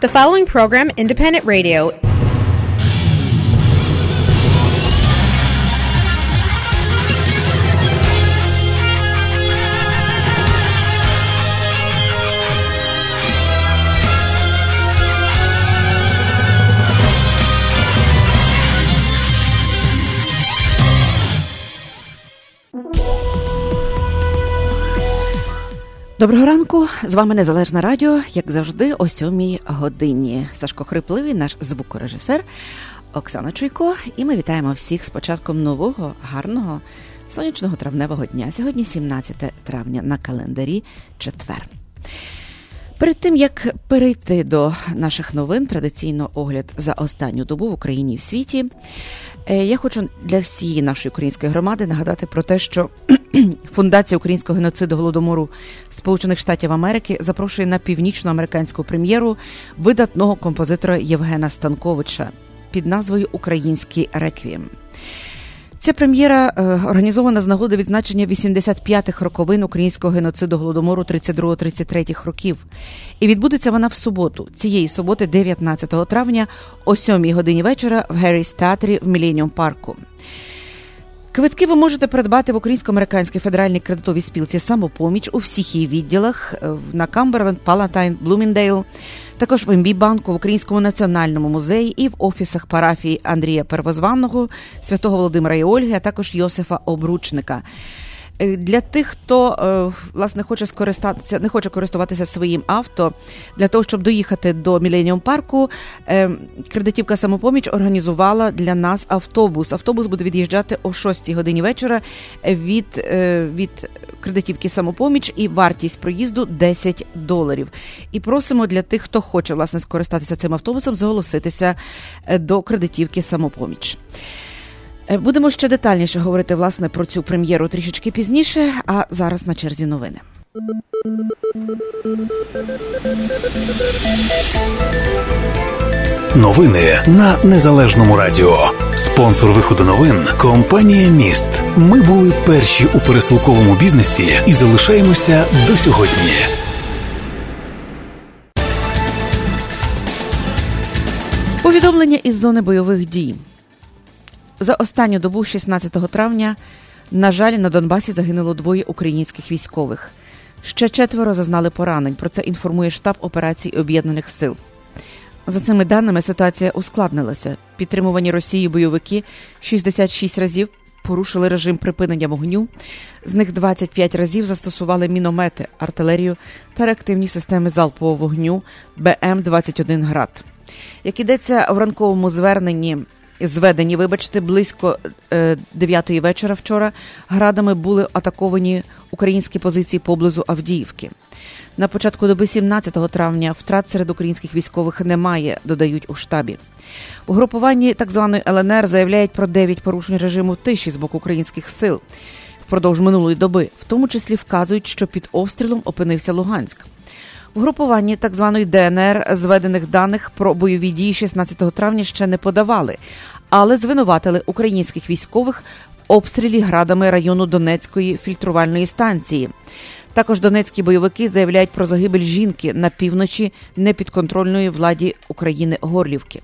The following program, Independent Radio, Доброго ранку, з вами Незалежне Радіо, як завжди, о сьомій годині. Сашко Хрипливий, наш звукорежисер Оксана Чуйко, і ми вітаємо всіх з початком нового, гарного, сонячного травневого дня. Сьогодні 17 травня на календарі четвер. Перед тим як перейти до наших новин, традиційно огляд за останню добу в Україні і в світі. Е, я хочу для всієї нашої української громади нагадати про те, що фундація українського геноциду голодомору Сполучених Штатів Америки запрошує на північну американську прем'єру видатного композитора Євгена Станковича під назвою Український реквієм. Ця прем'єра е, організована з нагоди відзначення 85-х роковин українського геноциду голодомору 32-33 років. І відбудеться вона в суботу, цієї суботи, 19 травня, о 7 годині вечора в Герріс театрі в Міленіум парку. Квитки ви можете придбати в Українсько-американській федеральній кредитовій спілці самопоміч у всіх її відділах е, на Камберленд, Палатайн, Блуміндейл, також в МБ банку в Українському національному музеї і в офісах парафії Андрія Первозванного, святого Володимира і Ольги, а також Йосифа Обручника. Е, для тих, хто е, власне хоче скористатися, не хоче користуватися своїм авто для того, щоб доїхати до Міленіум парку, е, кредитівка самопоміч організувала для нас автобус. Автобус буде від'їжджати о 6 годині вечора від, від кредитівки самопоміч і вартість проїзду 10 доларів. І просимо для тих, хто хоче власне скористатися цим автобусом, зголоситися до кредитівки самопоміч. Е, будемо ще детальніше говорити власне про цю прем'єру трішечки пізніше. А зараз на черзі новини. Новини на незалежному радіо. Спонсор виходу новин компанія Міст. Ми були перші у пересилковому бізнесі і залишаємося до сьогодні. Повідомлення із зони бойових дій. За останню добу, 16 травня, на жаль, на Донбасі загинуло двоє українських військових. Ще четверо зазнали поранень. Про це інформує штаб операцій Об'єднаних Сил. За цими даними ситуація ускладнилася. Підтримувані Росією бойовики 66 разів порушили режим припинення вогню. З них 25 разів застосували міномети, артилерію та реактивні системи залпового вогню БМ-21 град. Як ідеться в ранковому зверненні зведені, вибачте, близько 9 е, вечора вчора градами були атаковані українські позиції поблизу Авдіївки. На початку доби 17 травня втрат серед українських військових немає, додають у штабі. У групуванні так званої ЛНР заявляють про 9 порушень режиму тиші з боку українських сил впродовж минулої доби, в тому числі вказують, що під обстрілом опинився Луганськ. В групуванні так званої ДНР зведених даних про бойові дії 16 травня ще не подавали, але звинуватили українських військових в обстрілі градами району Донецької фільтрувальної станції. Також донецькі бойовики заявляють про загибель жінки на півночі непідконтрольної владі України Горлівки.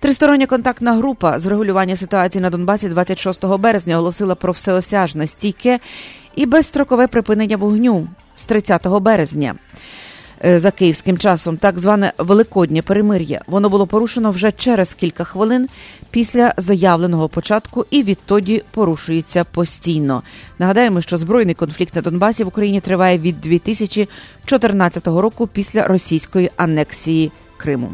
Тристороння контактна група з регулювання ситуації на Донбасі 26 березня оголосила про всеосяжне стійке і безстрокове припинення вогню з 30 березня. Е, за київським часом, так зване великоднє перемир'я. Воно було порушено вже через кілька хвилин після заявленого початку і відтоді порушується постійно. Нагадаємо, що збройний конфлікт на Донбасі в Україні триває від 2014 року після російської анексії Криму.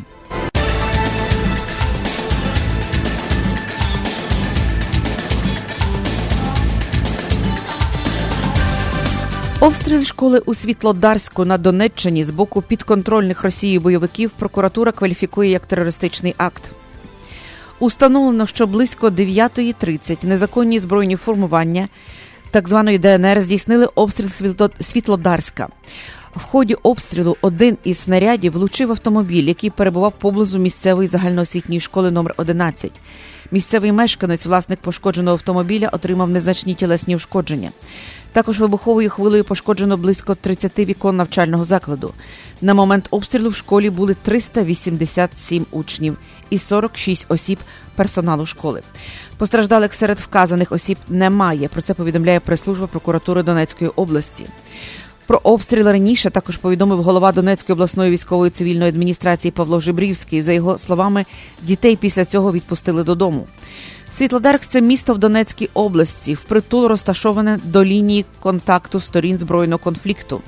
Обстріл школи у Світлодарську на Донеччині з боку підконтрольних Росією бойовиків прокуратура кваліфікує як терористичний акт. Установлено, що близько 9.30 незаконні збройні формування так званої ДНР здійснили обстріл Світлодарська. В ході обстрілу один із снарядів влучив автомобіль, який перебував поблизу місцевої загальноосвітньої школи номер 11 Місцевий мешканець, власник пошкодженого автомобіля, отримав незначні тілесні ушкодження. Також вибуховою хвилею пошкоджено близько 30 вікон навчального закладу. На момент обстрілу в школі були 387 учнів і 46 осіб персоналу школи. Постраждалих серед вказаних осіб немає. Про це повідомляє прес-служба прокуратури Донецької області. Про обстріл раніше також повідомив голова Донецької обласної військової цивільної адміністрації Павло Жибрівський. За його словами, дітей після цього відпустили додому. Світлодарк це місто в Донецькій області, впритул розташоване до лінії контакту сторін збройного конфлікту.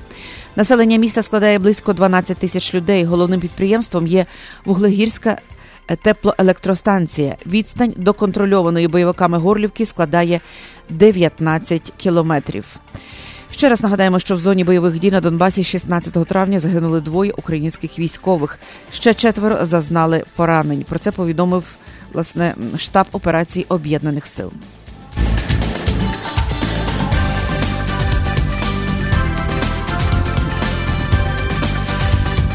Населення міста складає близько 12 тисяч людей. Головним підприємством є вуглегірська теплоелектростанція. Відстань до контрольованої бойовиками Горлівки складає 19 кілометрів. Ще раз нагадаємо, що в зоні бойових дій на Донбасі 16 травня загинули двоє українських військових. Ще четверо зазнали поранень. Про це повідомив власне штаб операцій Об'єднаних Сил.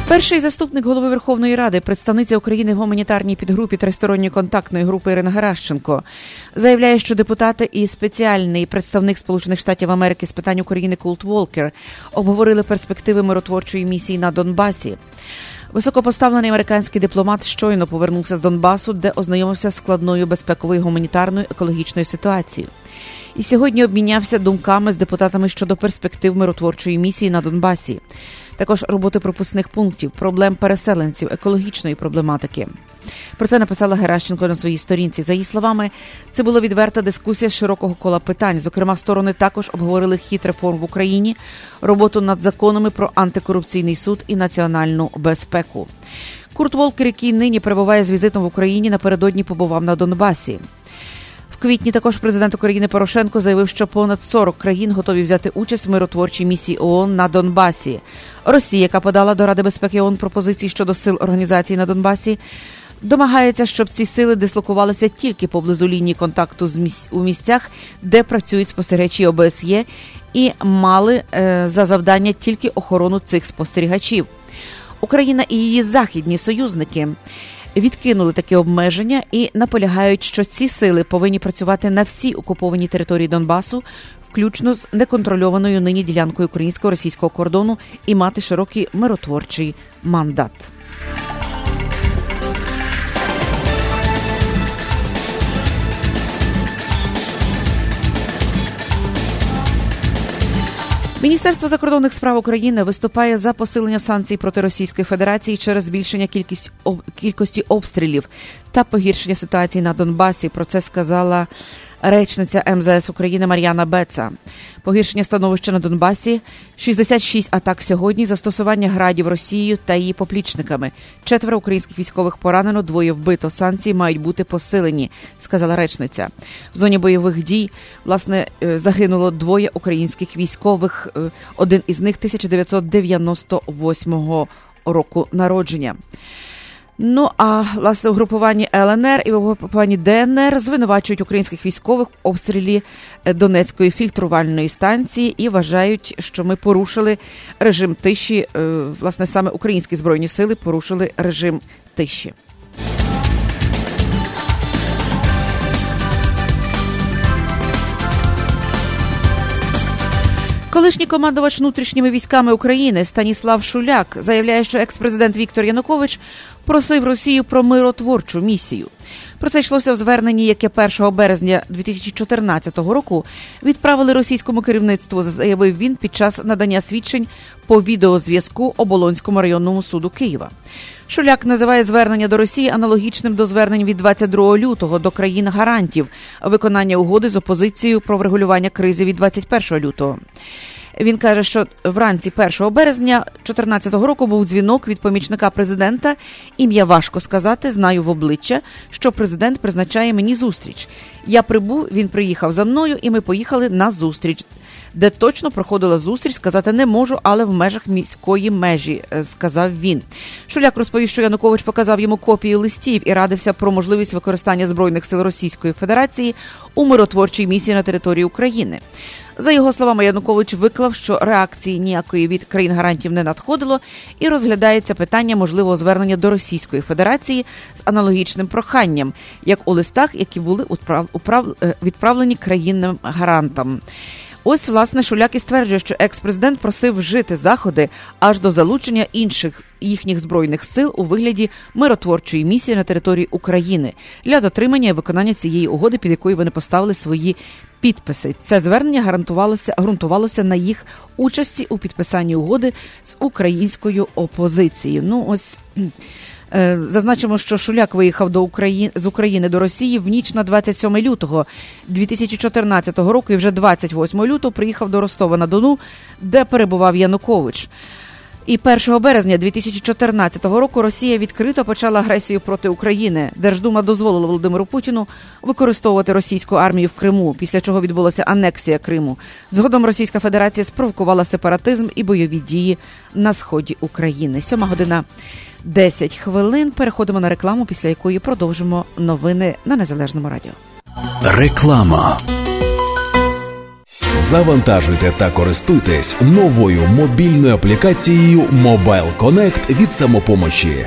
Перший заступник голови Верховної Ради, представниця України в гуманітарній підгрупі тристоронньої контактної групи Ірина Геращенко, заявляє, що депутати і спеціальний представник Сполучених Штатів Америки з питань України Култ Волкер обговорили перспективи миротворчої місії на Донбасі. Високопоставлений американський дипломат щойно повернувся з Донбасу, де ознайомився з складною безпековою гуманітарною екологічною ситуацією. І сьогодні обмінявся думками з депутатами щодо перспектив миротворчої місії на Донбасі також роботи пропускних пунктів, проблем переселенців, екологічної проблематики. Про це написала Геращенко на своїй сторінці. За її словами, це була відверта дискусія з широкого кола питань. Зокрема, сторони також обговорили хід реформ в Україні, роботу над законами про антикорупційний суд і національну безпеку. Курт Волкер, який нині перебуває з візитом в Україні, напередодні побував на Донбасі В квітні також президент України Порошенко заявив, що понад 40 країн готові взяти участь в миротворчій місії ООН на Донбасі. Росія, яка подала до Ради безпеки ООН пропозиції щодо сил організації на Донбасі, домагається, щоб ці сили дислокувалися тільки поблизу лінії контакту з місць у місцях, де працюють спостерігачі ОБСЄ, і мали е, за завдання тільки охорону цих спостерігачів. Україна і її західні союзники відкинули такі обмеження і наполягають, що ці сили повинні працювати на всій окупованій території Донбасу, включно з неконтрольованою нині ділянкою українсько-російського кордону, і мати широкий миротворчий мандат. Міністерство закордонних справ України виступає за посилення санкцій проти Російської Федерації через збільшення кількість кількості обстрілів та погіршення ситуації на Донбасі. Про це сказала речниця МЗС України Мар'яна Беца. Погіршення становища на Донбасі, 66 атак сьогодні, застосування градів Росією та її поплічниками. Четверо українських військових поранено, двоє вбито. Санкції мають бути посилені, сказала речниця. В зоні бойових дій власне е, загинуло двоє українських військових. Е, один із них 1998 року народження. Ну а власне угрупування ЛНР і угрупування ДНР звинувачують українських військових в обстрілі е, Донецької фільтрувальної станції і вважають, що ми порушили режим тиші. Е, власне, саме українські збройні сили порушили режим тиші. Колишній командувач внутрішніми військами України Станіслав Шуляк заявляє, що екс-президент Віктор Янукович просив Росію про миротворчу місію. Про це йшлося в зверненні, яке 1 березня 2014 року відправили російському керівництву. Заявив він під час надання свідчень по відеозв'язку оболонському районному суду Києва. Шуляк називає звернення до Росії аналогічним до звернень від 22 лютого до країн гарантів виконання угоди з опозицією про врегулювання кризи від 21 лютого. Він каже, що вранці 1 березня 2014 року був дзвінок від помічника президента. Ім'я важко сказати, знаю в обличчя, що президент призначає мені зустріч. Я прибув, він приїхав за мною, і ми поїхали на зустріч. Де точно проходила зустріч. Сказати не можу, але в межах міської межі, е, сказав він. Шуляк розповів, що Янукович показав йому копію листів і радився про можливість використання збройних сил Російської Федерації у миротворчій місії на території України. За його словами, Янукович виклав, що реакції ніякої від країн гарантів не надходило, і розглядається питання можливого звернення до Російської Федерації з аналогічним проханням, як у листах, які були е, відправлені країнам гарантам. Ось власне Шуляк і стверджує, що екс-президент просив вжити заходи аж до залучення інших їхніх збройних сил у вигляді миротворчої місії на території України для дотримання і виконання цієї угоди, під якою вони поставили свої підписи. Це звернення гарантувалося ґрунтувалося на їх участі у підписанні угоди з українською опозицією. Ну ось. Е, зазначимо, що Шуляк виїхав до України з України до Росії в ніч на 27 лютого 2014 року. І вже 28 лютого приїхав до Ростова на Дону, де перебував Янукович. І 1 березня 2014 року Росія відкрито почала агресію проти України. Держдума дозволила Володимиру Путіну використовувати російську армію в Криму, після чого відбулася анексія Криму. Згодом Російська Федерація спровокувала сепаратизм і бойові дії на сході України. Сьома година 10 хвилин. Переходимо на рекламу, після якої продовжимо новини на незалежному радіо. Реклама. Завантажуйте та користуйтесь новою мобільною аплікацією Mobile Connect від самопомочі.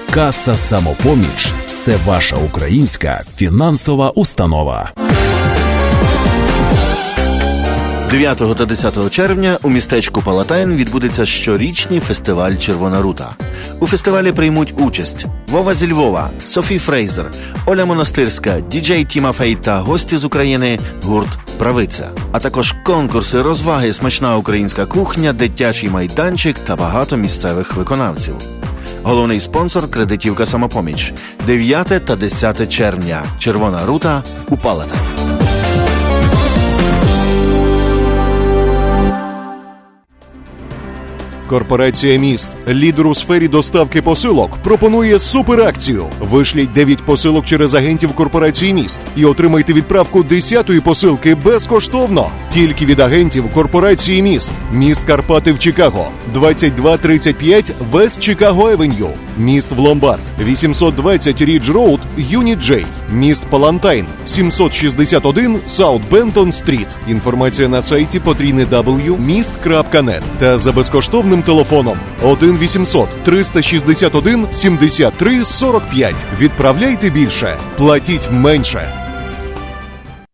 Каса самопоміч це ваша українська фінансова установа. 9 та 10 червня у містечку Палатайн відбудеться щорічний фестиваль Червона рута. У фестивалі приймуть участь Вова зі Львова, Софі Фрейзер, Оля Монастирська, діджей Тімафей та гості з України гурт Правиця, а також конкурси, розваги, смачна українська кухня, дитячий майданчик та багато місцевих виконавців. Головний спонсор кредитівка самопоміч 9 та 10 червня. Червона рута у Палатах. Корпорація міст, лідер у сфері доставки посилок, пропонує суперакцію. Вишліть 9 посилок через агентів корпорації міст і отримайте відправку 10-ї посилки безкоштовно. Тільки від агентів корпорації міст. Міст Карпати в Чикаго, 2235 West Chicago Avenue. Міст в Ломбард, 820 Ridge Road, Unit J. Міст Палантайн, 761 South Benton Street. Інформація на сайті потрійне meest.net та за безкоштовним телефоном 1 800 361 73 45. Відправляйте більше, платіть менше.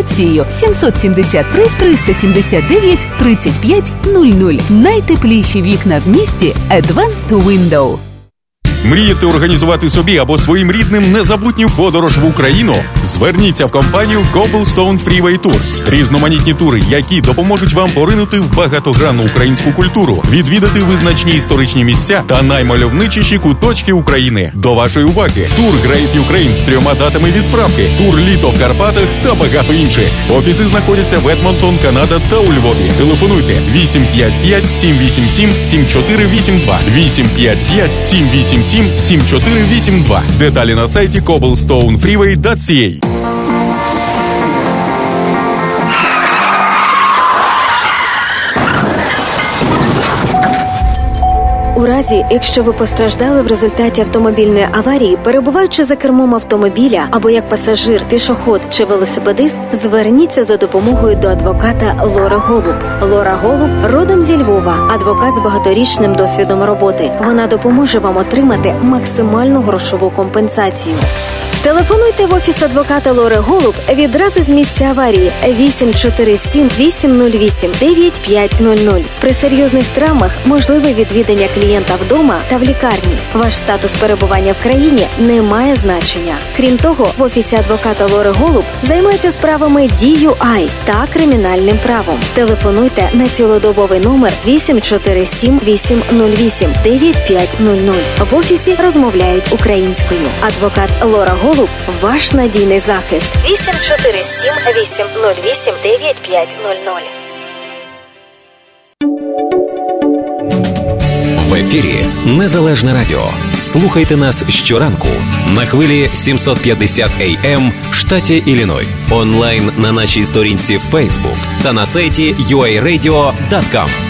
консультацією 773 379 35 00. Найтепліші вікна в місті Advanced Window. Мрієте організувати собі або своїм рідним незабутню подорож в Україну? Зверніться в компанію Cobblestone Freeway Tours. Різноманітні тури, які допоможуть вам поринути в багатогранну українську культуру, відвідати визначні історичні місця та наймальовничіші куточки України. До вашої уваги тур Great Ukraine з трьома датами відправки, тур літо в Карпатах та багато інших. Офіси знаходяться в Едмонтон, Канада та у Львові. Телефонуйте 855 787 7482 855 787 7482. Деталі на сайті cobblestonefreeway.ca У разі, якщо ви постраждали в результаті автомобільної аварії, перебуваючи за кермом автомобіля або як пасажир, пішоход чи велосипедист, зверніться за допомогою до адвоката Лори Голуб. Лора Голуб родом зі Львова, адвокат з багаторічним досвідом роботи. Вона допоможе вам отримати максимальну грошову компенсацію. Телефонуйте в офіс адвоката Лори Голуб відразу з місця аварії 847 808 9500. При серйозних травмах можливе відвідання клієнта вдома та в лікарні. Ваш статус перебування в країні не має значення. Крім того, в офісі адвоката Лори Голуб займаються справами DUI та кримінальним правом. Телефонуйте на цілодобовий номер 847 808 9500. В офісі розмовляють українською. Адвокат Лора Голуб ваш надійний захист 847 808 9500. В ефірі Незалежне Радіо. Слухайте нас щоранку на хвилі 750 AM в штаті Ілліной. Онлайн на нашій сторінці Facebook та на сайті uaradio.com.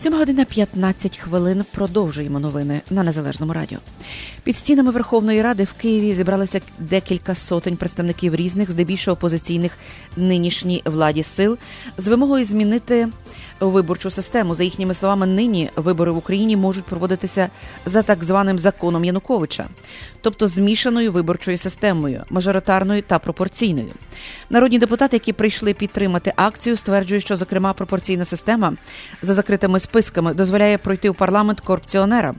7 година 15 хвилин. Продовжуємо новини на незалежному радіо. Під стінами Верховної Ради в Києві зібралися декілька сотень представників різних, здебільшого опозиційних нинішній владі сил, з вимогою змінити виборчу систему. За їхніми словами, нині вибори в Україні можуть проводитися за так званим законом Януковича, тобто змішаною виборчою системою, мажоритарною та пропорційною. Народні депутати, які прийшли підтримати акцію, стверджують, що зокрема пропорційна система за закритими списками дозволяє пройти в парламент корупціонерам.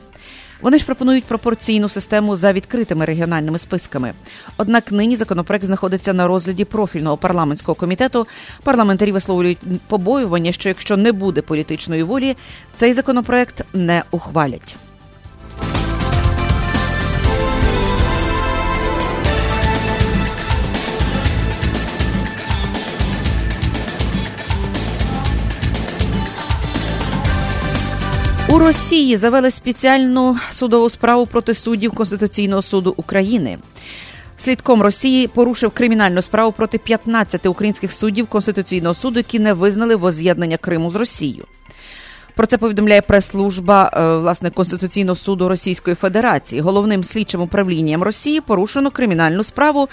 Вони ж пропонують пропорційну систему за відкритими регіональними списками. Однак нині законопроект знаходиться на розгляді профільного парламентського комітету. Парламентарі висловлюють побоювання, що якщо не буде політичної волі, цей законопроект не ухвалять. У Росії завели спеціальну судову справу проти суддів Конституційного суду України. Слідком Росії порушив кримінальну справу проти 15 українських суддів Конституційного суду, які не визнали воз'єднання Криму з Росією. Про це повідомляє прес-служба е, власне Конституційного суду Російської Федерації. Головним слідчим управлінням Росії порушено кримінальну справу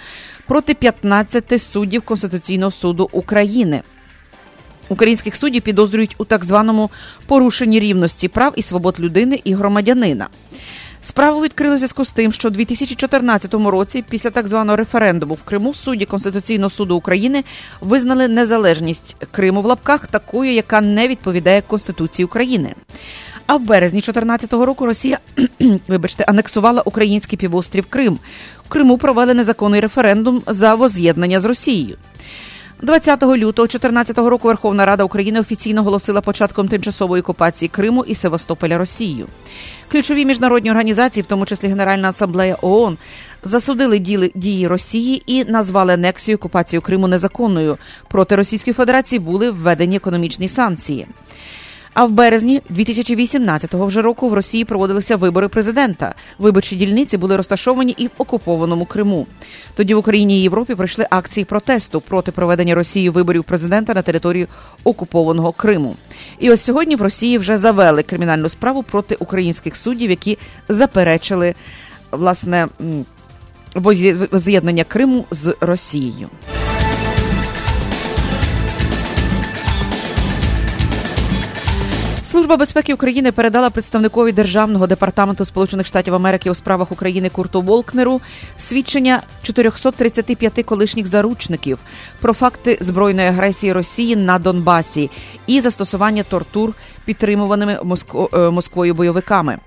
проти 15 суддів Конституційного суду України. Українських суддів підозрюють у так званому порушенні рівності прав і свобод людини і громадянина. Справу відкрили в зв'язку з тим, що у 2014 році, після так званого референдуму в Криму, судді Конституційного суду України визнали незалежність Криму в лапках такою, яка не відповідає Конституції України. А в березні 2014 року Росія, вибачте, анексувала український півострів Крим. В Криму провели незаконний референдум за воз'єднання з Росією. 20 лютого 2014 року Верховна Рада України офіційно оголосила початком тимчасової окупації Криму і Севастополя Росією. Ключові міжнародні організації, в тому числі Генеральна асамблея ООН, засудили дії Росії і назвали анексію окупацію Криму незаконною. Проти Російської Федерації були введені економічні санкції. А в березні 2018 вже року в Росії проводилися вибори президента. Виборчі дільниці були розташовані і в окупованому Криму. Тоді в Україні і Європі пройшли акції протесту проти проведення Росії виборів президента на території окупованого Криму. І ось сьогодні в Росії вже завели кримінальну справу проти українських суддів, які заперечили власне воз'єднання Криму з Росією. Служба безпеки України передала представникові державного департаменту Сполучених Штатів Америки у справах України Курту Волкнеру свідчення 435 колишніх заручників про факти збройної агресії Росії на Донбасі і застосування тортур підтримуваними Москвою бойовиками.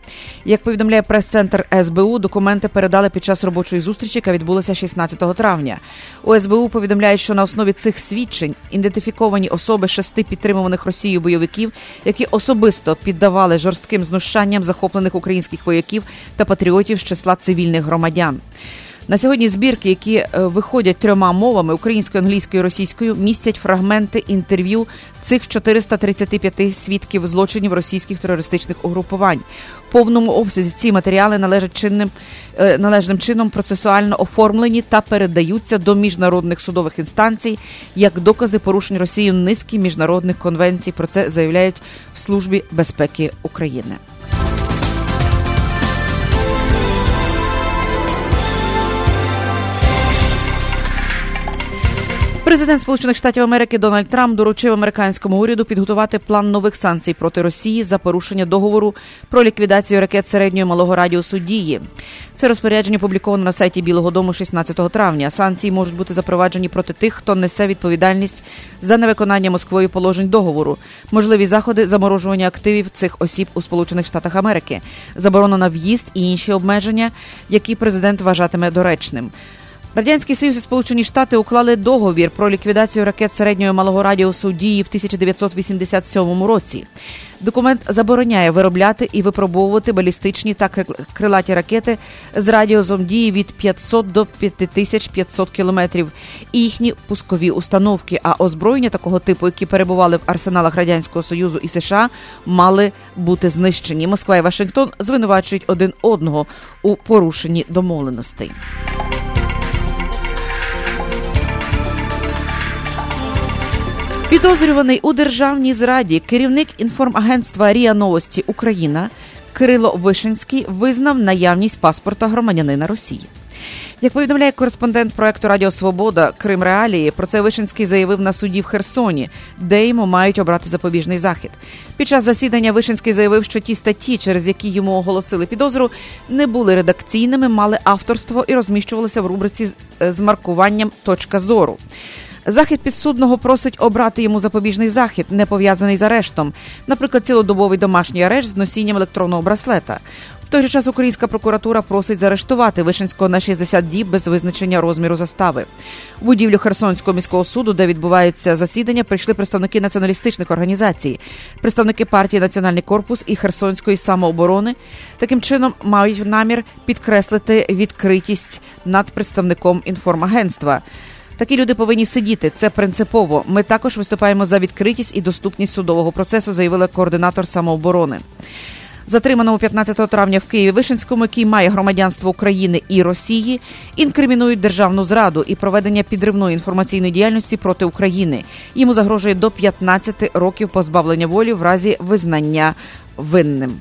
Як повідомляє прес-центр СБУ, документи передали під час робочої зустрічі, яка відбулася 16 травня. У СБУ повідомляють, що на основі цих свідчень ідентифіковані особи шести підтримуваних Росією бойовиків, які особисто піддавали жорстким знущанням захоплених українських вояків та патріотів з числа цивільних громадян. На сьогодні збірки, які е, виходять трьома мовами українською, англійською російською, містять фрагменти інтерв'ю цих 435 свідків злочинів російських терористичних угрупувань. Повному обсязі ці матеріали належать чинним е, належним чином процесуально оформлені та передаються до міжнародних судових інстанцій як докази порушень Росією низки міжнародних конвенцій. Про це заявляють в службі безпеки України. Президент Сполучених Штатів Америки Дональд Трамп доручив американському уряду підготувати план нових санкцій проти Росії за порушення договору про ліквідацію ракет середньої малого радіусу дії. Це розпорядження опубліковано на сайті Білого Дому 16 травня. Санкції можуть бути запроваджені проти тих, хто несе відповідальність за невиконання Москвою положень договору, можливі заходи заморожування активів цих осіб у Сполучених Штатах Америки, заборона на в'їзд і інші обмеження, які президент вважатиме доречним. Радянський Союз і Сполучені Штати уклали договір про ліквідацію ракет середнього малого радіусу дії в 1987 році. Документ забороняє виробляти і випробовувати балістичні та крилаті ракети з радіусом дії від 500 до 5500 кілометрів і їхні пускові установки. А озброєння такого типу, які перебували в арсеналах радянського союзу і США, мали бути знищені. Москва і Вашингтон звинувачують один одного у порушенні домовленостей. Підозрюваний у державній зраді керівник інформагентства Рія Новості Україна Кирило Вишинський визнав наявність паспорта громадянина Росії. Як повідомляє кореспондент проекту Радіо Свобода Крим Реалії, про це Вишинський заявив на суді в Херсоні, де йому мають обрати запобіжний захід. Під час засідання Вишинський заявив, що ті статті, через які йому оголосили підозру, не були редакційними, мали авторство і розміщувалися в рубриці з маркуванням точка зору. Захід підсудного просить обрати йому запобіжний захід, не пов'язаний з арештом, наприклад, цілодобовий домашній арешт з носінням електронного браслета. В той же час українська прокуратура просить заарештувати Вишинського на 60 діб без визначення розміру застави. В будівлю Херсонського міського суду, де відбувається засідання, прийшли представники націоналістичних організацій, представники партії Національний корпус і Херсонської самооборони. Таким чином мають намір підкреслити відкритість над представником інформагентства. Такі люди повинні сидіти. Це принципово. Ми також виступаємо за відкритість і доступність судового процесу, заявила координатор самооборони. Затриманому 15 травня в Києві Вишинському, який має громадянство України і Росії, інкримінують державну зраду і проведення підривної інформаційної діяльності проти України. Йому загрожує до 15 років позбавлення волі в разі визнання винним.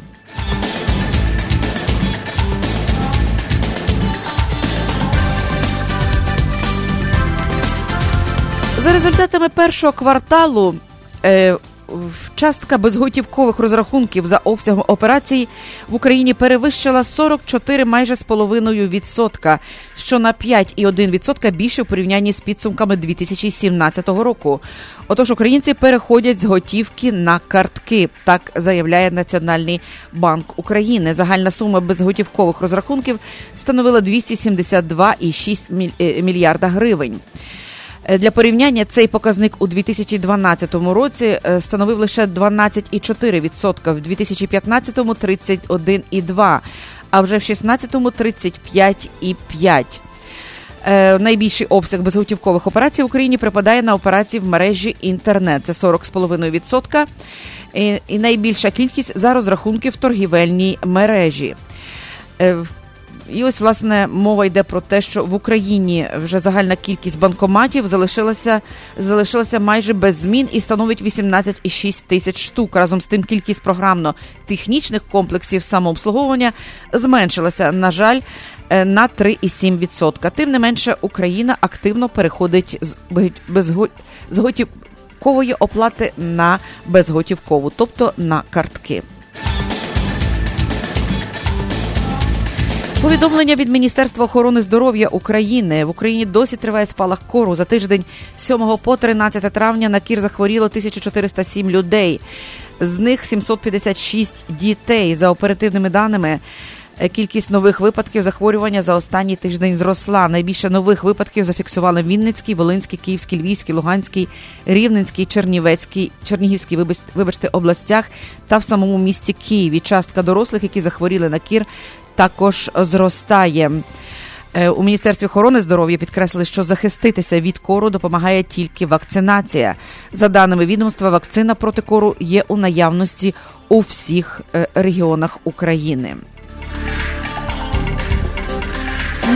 За результатами першого кварталу е, частка безготівкових розрахунків за обсягом операцій в Україні перевищила 44 майже з половиною відсотка, що на 5,1 відсотка більше в порівнянні з підсумками 2017 року. Отож, українці переходять з готівки на картки, так заявляє Національний банк України. Загальна сума безготівкових розрахунків становила 272,6 е, мільярда гривень. Е, для порівняння цей показник у 2012 році е, становив лише 12,4%, в 2015 – 31,2%, а вже в 2016 – 35,5%. Е, найбільший обсяг безготівкових операцій в Україні припадає на операції в мережі інтернет. Це 40,5%. І, і найбільша кількість за розрахунки в торгівельній мережі. І ось власне мова йде про те, що в Україні вже загальна кількість банкоматів залишилася залишилася майже без змін і становить 18,6 тисяч штук. Разом з тим, кількість програмно-технічних комплексів самообслуговування зменшилася, на жаль, е, на 3,7%. Тим не менше, Україна активно переходить з безготівкової оплати на безготівкову, тобто на картки. Повідомлення від Міністерства охорони здоров'я України в Україні досі триває спалах кору. За тиждень 7 по 13 травня на кір захворіло 1407 людей. З них 756 дітей. За оперативними даними. Е, кількість нових випадків захворювання за останній тиждень зросла. Найбільше нових випадків зафіксували в Вінницькій, Волинській, Київській, Львівській, Луганській, Рівненській, Чернівецькій, Чернігівській, вибачте, областях та в самому місті Києві. Частка дорослих, які захворіли на кір, також зростає. Е, у міністерстві охорони здоров'я підкреслили, що захиститися від кору допомагає тільки вакцинація. За даними відомства, вакцина проти кору є у наявності у всіх е, регіонах України.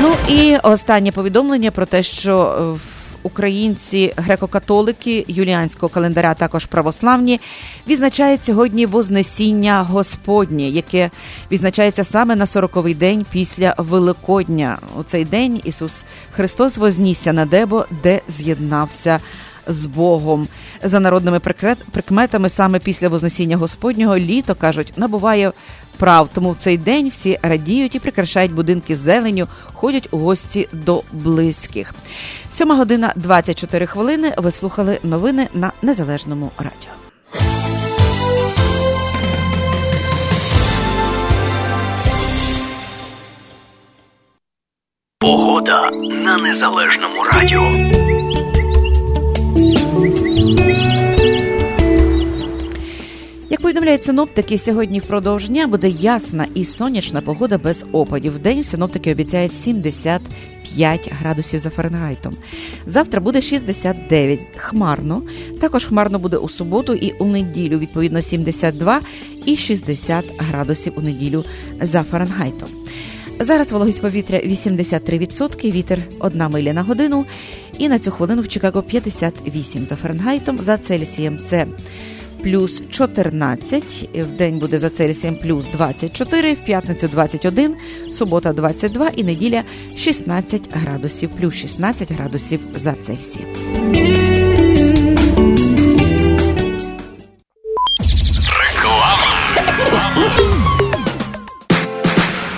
Ну і останнє повідомлення про те, що е, українці греко-католики юліанського календаря, також православні, відзначають сьогодні Вознесіння Господнє, яке відзначається саме на 40-й день після Великодня. У цей день Ісус Христос вознісся на небо, де з'єднався. З Богом за народними прикметами саме після Вознесіння Господнього літо кажуть набуває прав. Тому в цей день всі радіють і прикрашають будинки зеленю, ходять у гості до близьких. Сьома година 24 хвилини. Ви слухали новини на незалежному радіо. Погода на незалежному радіо. Як повідомляють синоптики, сьогодні впродовж дня буде ясна і сонячна погода без опадів. В день синоптики обіцяють 75 градусів за Фаренгайтом. Завтра буде 69 хмарно. Також хмарно буде у суботу і у неділю, відповідно 72 і 60 градусів у неділю за Фаренгайтом. Зараз вологість повітря 83%, вітер 1 миля на годину. І на цю хвилину в Чикаго 58 за Фаренгайтом. За Цельсієм це плюс 14, в день буде за Цельсієм плюс 24, в п'ятницю 21, субота 22 і неділя 16 градусів, плюс 16 градусів за Цельсієм.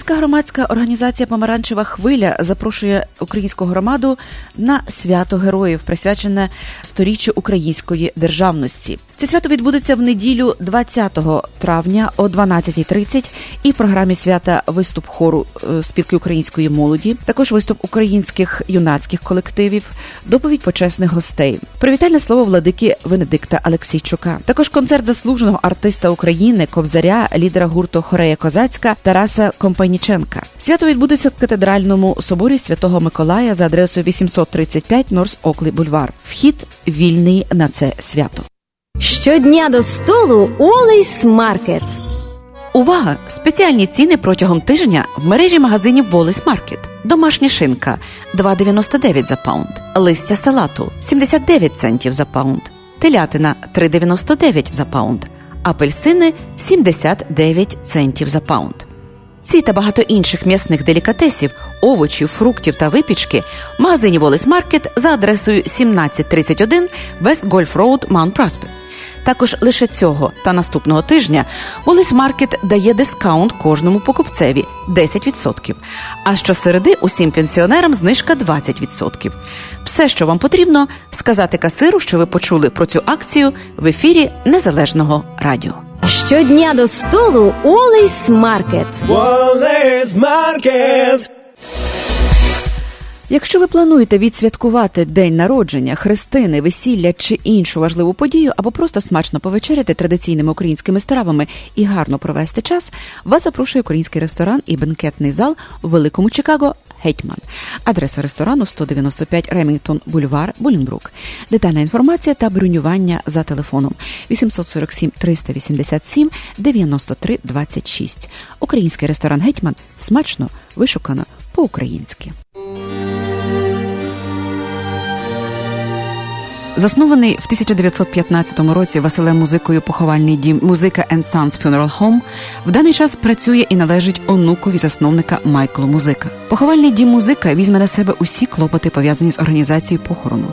Українська громадська організація Помаранчева хвиля запрошує українську громаду на свято героїв, присвячене сторіччю української державності. Це свято відбудеться в неділю 20 травня о 12.30 і в програмі свята виступ хору е, спілки української молоді, також виступ українських юнацьких колективів, доповідь почесних гостей, привітальне слово владики Венедикта Алексійчука. Також концерт заслуженого артиста України, кобзаря, лідера гурту Хорея Козацька Тараса Компаніченка. Свято відбудеться в катедральному соборі Святого Миколая за адресою 835 Норс Оклі Бульвар. Вхід вільний на це свято. Щодня до столу Wally's Market. Увага! Спеціальні ціни протягом тижня в мережі магазинів Wally's Market. Домашня шинка 2,99 за паунд, листя салату 79 центів за паунд, телятина 3,99 за паунд, апельсини 79 центів за паунд. Ці та багато інших м'ясних делікатесів, овочів, фруктів та випічки в магазині Wally's Market за адресою 1731 West Golf Road, Mount Prospect. Також лише цього та наступного тижня Wally's Market дає discount кожному покупцеві 10%, а щосереди усім пенсіонерам знижка 20%. Все, що вам потрібно, сказати касиру, що ви почули про цю акцію в ефірі Незалежного радіо. Щодня до столу Wally's Market. Wallace Market. Якщо ви плануєте відсвяткувати день народження, хрестини, весілля чи іншу важливу подію, або просто смачно повечеряти традиційними українськими стравами і гарно провести час, вас запрошує український ресторан і бенкетний зал у Великому Чикаго Гетьман. Адреса ресторану 195 Ремінгтон Бульвар, Булінбрук. Детальна інформація та бронювання за телефоном 847 387 93 26. Український ресторан Гетьман смачно вишукано по-українськи. Заснований в 1915 році Василем музикою поховальний дім Музика and Sons Funeral Home в даний час працює і належить онукові засновника Майклу Музика. Поховальний дім музика візьме на себе усі клопоти пов'язані з організацією похорону.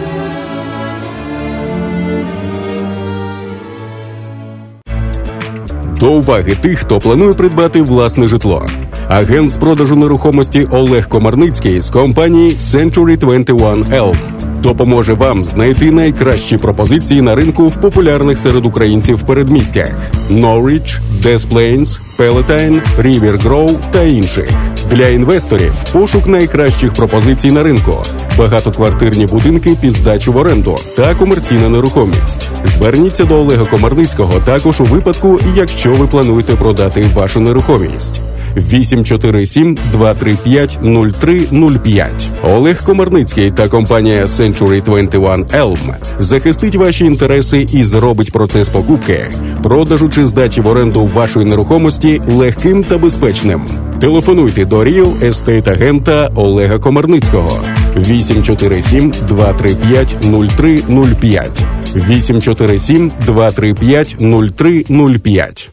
До уваги тих, хто планує придбати власне житло. Агент з продажу нерухомості Олег Комарницький з компанії Century 21 Elm допоможе вам знайти найкращі пропозиції на ринку в популярних серед українців передмістях: Norwich, Des Plains, Palatine, River Grove та інших. Для інвесторів пошук найкращих пропозицій на ринку, багатоквартирні будинки під здачу в оренду та комерційна нерухомість. Зверніться до Олега Комарницького також у випадку, якщо ви плануєте продати вашу нерухомість. 847 235 0305. Олег Комарницький та компанія Century 21 Elm захистить ваші інтереси і зробить процес покупки, продажу чи здачі в оренду вашої нерухомості легким та безпечним. Телефонуйте до Real Estate агента Олега Комарницького 847 235 0305 847 235 0305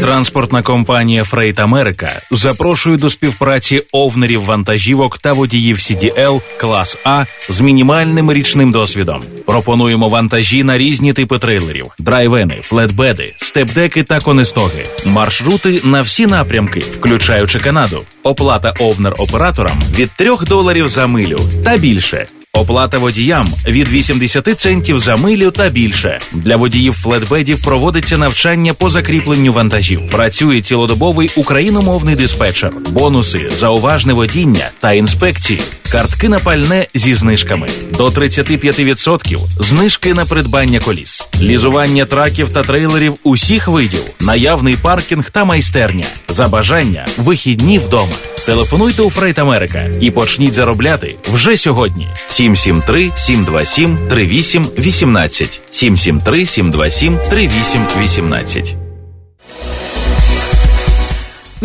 Транспортна компанія Фрейт Америка запрошує до співпраці овнерів вантажівок та водіїв CDL клас А з мінімальним річним досвідом. Пропонуємо вантажі на різні типи трейлерів: драйвени, флетбеди, степдеки та конестоги, маршрути на всі напрямки, включаючи Канаду. Оплата овнер операторам від 3 доларів за милю та більше. Оплата водіям від 80 центів за милю та більше. Для водіїв флетбедів проводиться навчання по закріпленню вантажів. Працює цілодобовий україномовний диспетчер, бонуси за уважне водіння та інспекції. Картки на пальне зі знижками до 35% знижки на придбання коліс, лізування траків та трейлерів усіх видів, наявний паркінг та майстерня. За бажання вихідні вдома. Телефонуйте у Фрейт Америка і почніть заробляти вже сьогодні. 773 727 38 18 773 727 38 18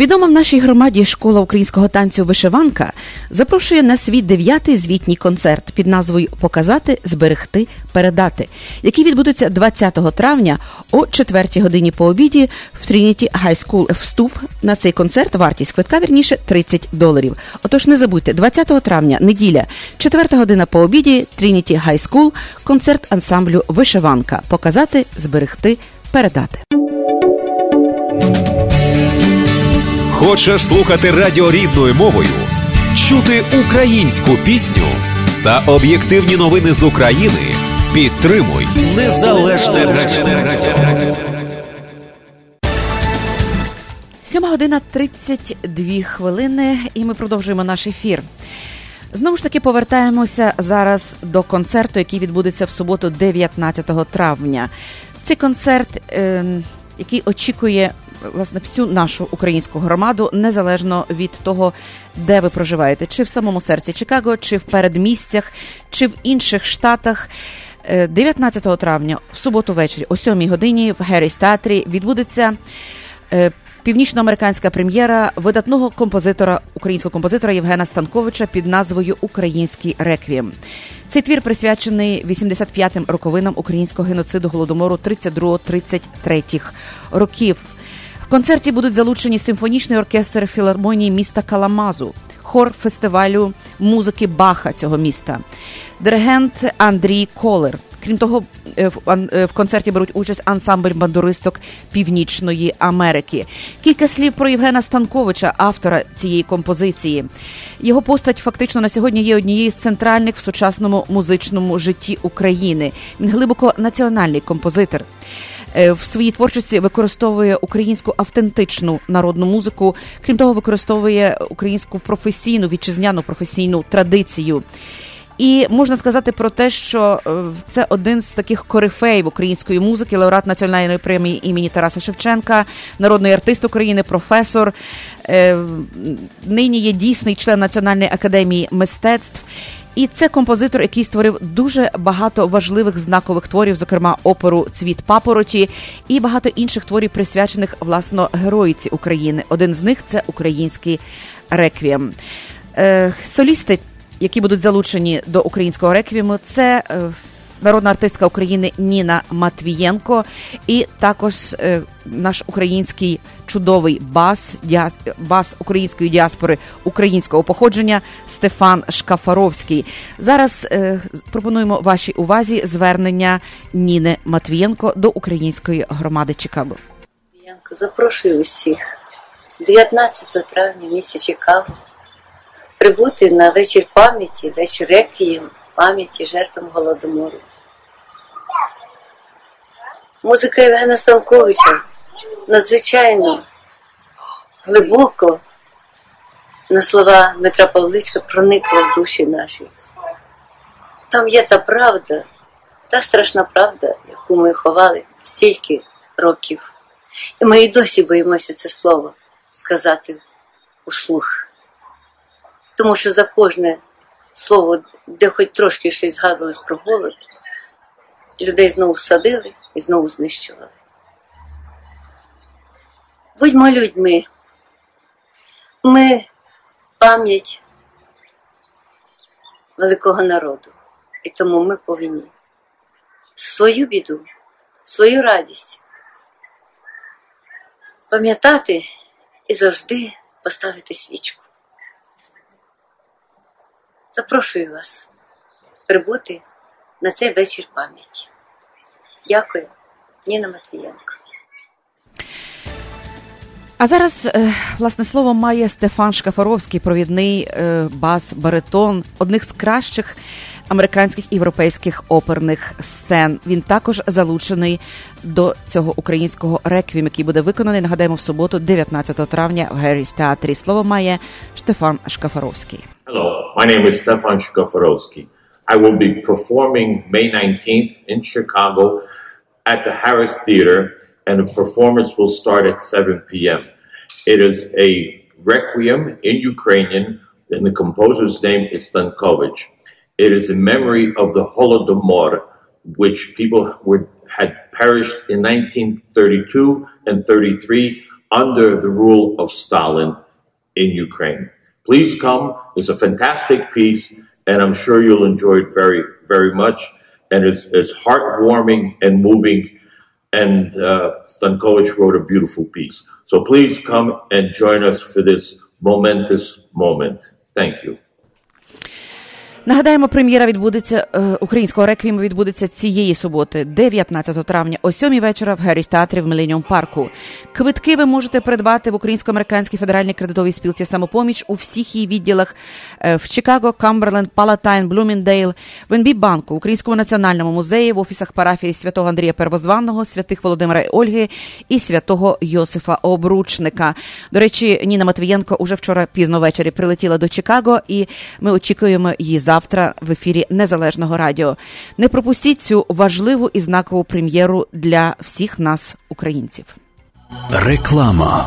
Відома в нашій громаді школа українського танцю Вишиванка запрошує на свій дев'ятий звітній концерт під назвою Показати, зберегти, передати, який відбудеться 20 травня о 4 годині по обіді в Trinity High School. Вступ на цей концерт вартість квитка вірніше 30 доларів. Отож, не забудьте, 20 травня, неділя, 4 година по обіді, Trinity High School, концерт ансамблю Вишиванка. Показати, зберегти, передати. Хочеш слухати радіо рідною мовою, чути українську пісню та об'єктивні новини з України? Підтримуй незалежне радіо. 7 година 32 хвилини, і ми продовжуємо наш ефір. Знову ж таки повертаємося зараз до концерту, який відбудеться в суботу, 19 травня. Цей концерт, е, який очікує власне всю нашу українську громаду, незалежно від того, де ви проживаєте, чи в самому серці Чикаго, чи в передмістях, чи в інших штатах. 19 травня, в суботу ввечері, о 7 годині, в Герріс театрі відбудеться е, північноамериканська прем'єра видатного композитора, українського композитора Євгена Станковича під назвою Український реквієм. Цей твір присвячений 85-м роковинам українського геноциду голодомору 32-33 років. Концерті будуть залучені симфонічний оркестр філармонії міста Каламазу, хор фестивалю музики Баха цього міста, диригент Андрій Колер. Крім того, в концерті беруть участь ансамбль бандуристок Північної Америки. Кілька слів про Євгена Станковича, автора цієї композиції. Його постать фактично на сьогодні є однією з центральних в сучасному музичному житті України. Він глибоко національний композитор. Е, в своїй творчості використовує українську автентичну народну музику. Крім того, використовує українську професійну вітчизняну професійну традицію. І можна сказати про те, що е, це один з таких корифеїв української музики, лауреат національної премії імені Тараса Шевченка, народний артист України, професор. Е, нині є дійсний член Національної академії мистецтв. І це композитор, який створив дуже багато важливих знакових творів, зокрема оперу Цвіт папороті і багато інших творів, присвячених власно героїці України. Один з них це український реквієм. Е, солісти які будуть залучені до українського реквієму, це е, народна артистка України Ніна Матвієнко, і також е, наш український чудовий бас, бас української діаспори українського походження Стефан Шкафаровський. Зараз е, пропонуємо вашій увазі звернення Ніни Матвієнко до української громади Чикаго. Запрошую усіх 19 травня в місті Чикаго прибути на вечір пам'яті, вечір реквієм пам'яті жертвам Голодомору. Музика Євгена Станковича надзвичайно глибоко на слова Дмитра Павличка проникла в душі наші. Там є та правда, та страшна правда, яку ми ховали стільки років. І ми і досі боїмося це слово сказати услух тому що за кожне слово, де хоч трошки щось згадувалось про голод, людей знову садили і знову знищували. Будьмо людьми, ми пам'ять великого народу, і тому ми повинні свою біду, свою радість пам'ятати і завжди поставити свічку. Запрошую вас прибути на цей вечір пам'яті. Дякую, Ніна Матвієнко. А зараз е, власне слово має Стефан Шкафаровський, провідний е, бас-баритон, одних з кращих американських і європейських оперних сцен. Він також залучений до цього українського реквієм, який буде виконаний. Нагадаємо в суботу, 19 травня, в Герріс театрі. Слово має Штефан Шкафаровський. Hello, my name is Stefan Shkoforowski. I will be performing May 19th in Chicago at the Harris Theater, and the performance will start at 7 p.m. It is a requiem in Ukrainian, and the composer's name is Stankovich. It is in memory of the Holodomor, which people were, had perished in 1932 and 33 under the rule of Stalin in Ukraine. Please come. It's a fantastic piece, and I'm sure you'll enjoy it very, very much. And it's, it's heartwarming and moving. And uh, Stankovic wrote a beautiful piece. So please come and join us for this momentous moment. Thank you. Нагадаємо, прем'єра відбудеться е, українського реквієму відбудеться цієї суботи, 19 травня, о 7 вечора в Герріс театрі в Міленіум парку. Квитки ви можете придбати в Українсько-американській федеральній кредитовій спілці самопоміч у всіх її відділах е, в Чикаго, Камберленд, Палатайн, Блуміндейл, в НБ банку, Українському національному музеї, в офісах парафії святого Андрія Первозванного, святих Володимира і Ольги і святого Йосифа Обручника. До речі, Ніна Матвієнко уже вчора пізно ввечері прилетіла до Чикаго, і ми очікуємо її завтра в ефірі Незалежного радіо. Не пропустіть цю важливу і знакову прем'єру для всіх нас, українців. Реклама.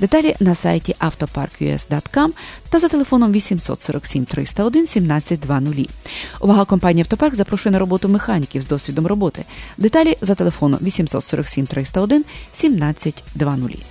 Деталі на сайті автопарк.us.com та за телефоном 847 301 1720. Увага компанії Автопарк запрошує на роботу механіків з досвідом роботи. Деталі за телефоном 847 301 1720.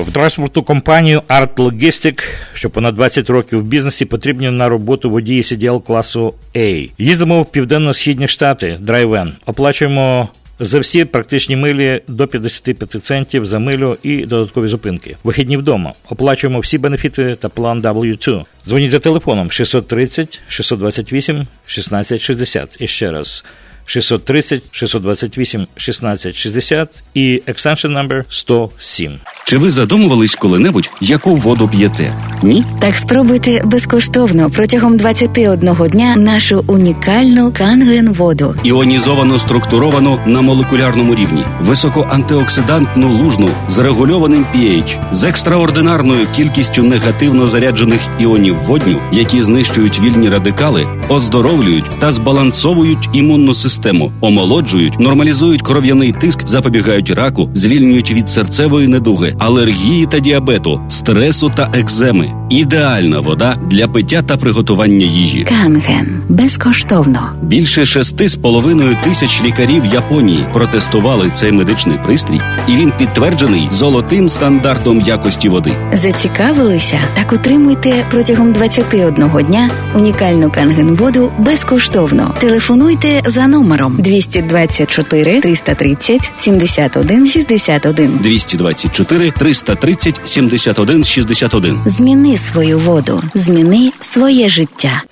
В транспортну компанію Art Logistic, що понад 20 років в бізнесі, потрібні на роботу водії CDL класу A. Їздимо в південно-східні штати, драйвен. Оплачуємо за всі практичні милі до 55 центів за милю і додаткові зупинки. Вихідні вдома. Оплачуємо всі бенефіти та план W2. Дзвоніть за телефоном 630 628 1660. І ще раз 630 628 1660 і extension number 107. Чи ви задумувались коли-небудь, яку воду п'єте? Ні? Так спробуйте безкоштовно протягом 21 дня нашу унікальну канген воду. Іонізовано структуровану на молекулярному рівні, високоантиоксидантну лужну з регульованим pH, з екстраординарною кількістю негативно заряджених іонів водню, які знищують вільні радикали, оздоровлюють та збалансовують імунну систему, омолоджують, нормалізують кров'яний тиск, запобігають раку, звільнюють від серцевої недуги, алергії та діабету, стресу та екземи. Ідеальна вода для пиття та приготування їжі. Канген безкоштовно. Більше шести з половиною тисяч лікарів Японії протестували цей медичний пристрій, і він підтверджений золотим стандартом якості води. Зацікавилися? Так отримуйте протягом 21 дня унікальну канген воду безкоштовно. Телефонуйте за номером 224 330 71 61. 224 330 71 61. Зміни свою воду, зміни своє життя.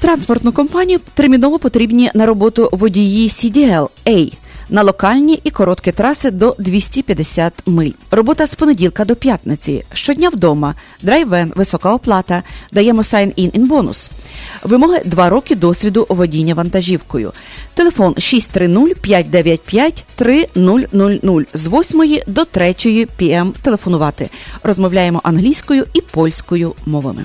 Транспортну компанію терміново потрібні на роботу водії CDL A на локальні і короткі траси до 250 миль. Робота з понеділка до п'ятниці. Щодня вдома. Dry van, висока оплата. Даємо sign-in in бонус. Вимоги 2 роки досвіду водіння вантажівкою. Телефон 630-595-3000 з 8 до 3 pm телефонувати. Розмовляємо англійською і польською мовами.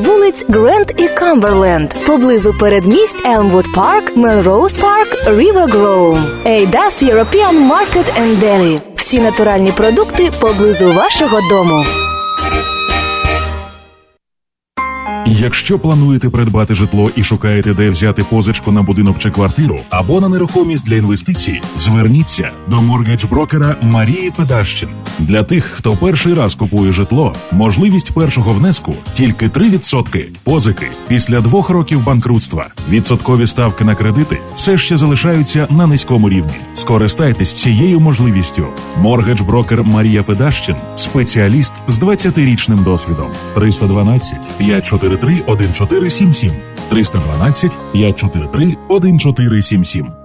вулиць Гренд і Камберленд, поблизу передмість Елмвуд Парк, Мелроуз Парк, Рівер Гроу. Ейдас European Market and. Всі натуральні продукти поблизу вашого дому. Якщо плануєте придбати житло і шукаєте, де взяти позичку на будинок чи квартиру або на нерухомість для інвестицій, зверніться до моргедж-брокера Марії Федащин. Для тих, хто перший раз купує житло, можливість першого внеску тільки 3% позики після двох років банкрутства. Відсоткові ставки на кредити все ще залишаються на низькому рівні. Скористайтесь цією можливістю. Моргедж-брокер Марія Федащин спеціаліст з 20-річним досвідом. 312 543 1477 312 543 1477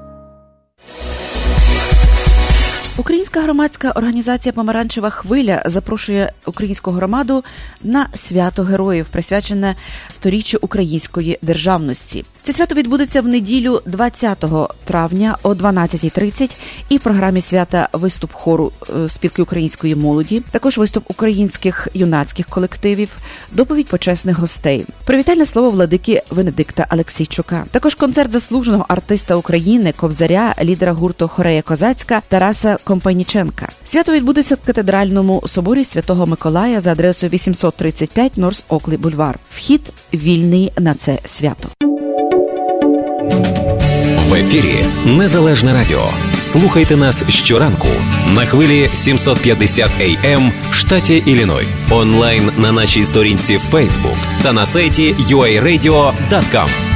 Українська громадська організація Помаранчева хвиля запрошує українську громаду на свято героїв, присвячене сторіччю української державності. Це свято відбудеться в неділю 20 травня о 12.30 і в програмі свята виступ хору е, спілки української молоді, також виступ українських юнацьких колективів, доповідь почесних гостей, привітальне слово владики Венедикта Алексійчука. Також концерт заслуженого артиста України, кобзаря, лідера гурту Хорея Козацька Тараса Компаніченка. Свято відбудеться в катедральному соборі Святого Миколая за адресою 835 Норс Оклі Бульвар. Вхід вільний на це свято. В ефірі Незалежне Радіо. Слухайте нас щоранку на хвилі 750 AM в штаті Ілліной. Онлайн на нашій сторінці Facebook та на сайті uaradio.com.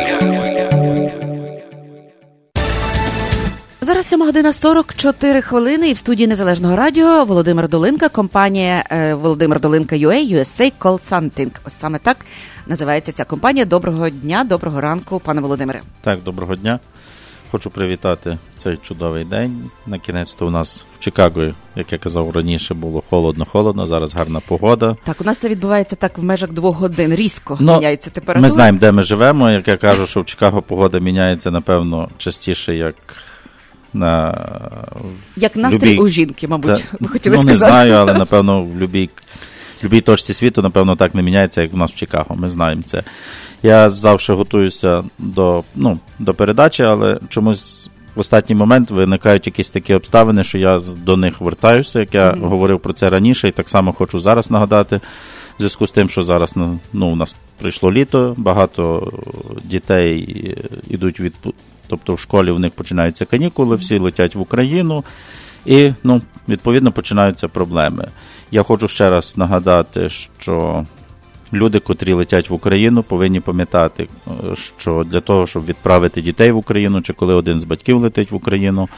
Зараз 7 година 44 хвилини і в студії Незалежного радіо Володимир Долинка, компанія е, Володимир Долинка UA, USA Call Hunting. Ось саме так називається ця компанія. Доброго дня, доброго ранку, пане Володимире. Так, доброго дня. Хочу привітати цей чудовий день. На кінець то у нас в Чикаго, як я казав раніше, було холодно-холодно. Зараз гарна погода. Так, у нас це відбувається так в межах двох годин. Різко ну, міняється температура. Ми знаємо, де ми живемо. Як я кажу, що в Чикаго погода міняється, напевно, частіше, як на як настрій любій... у жінки, мабуть, Та, ви хотіли ну, сказати. Не знаю, але напевно в любій, любій точці світу, напевно, так не міняється, як у нас в Чикаго. Ми знаємо це. Я завжди готуюся до ну, до передачі, але чомусь в останній момент виникають якісь такі обставини, що я до них вертаюся, як я mm-hmm. говорив про це раніше, і так само хочу зараз нагадати. В зв'язку з тим, що зараз ну, у нас прийшло літо, багато дітей йдуть від тобто в школі у них починаються канікули, всі летять в Україну, і ну, відповідно починаються проблеми. Я хочу ще раз нагадати, що люди, котрі летять в Україну, повинні пам'ятати, що для того, щоб відправити дітей в Україну, чи коли один з батьків летить в Україну,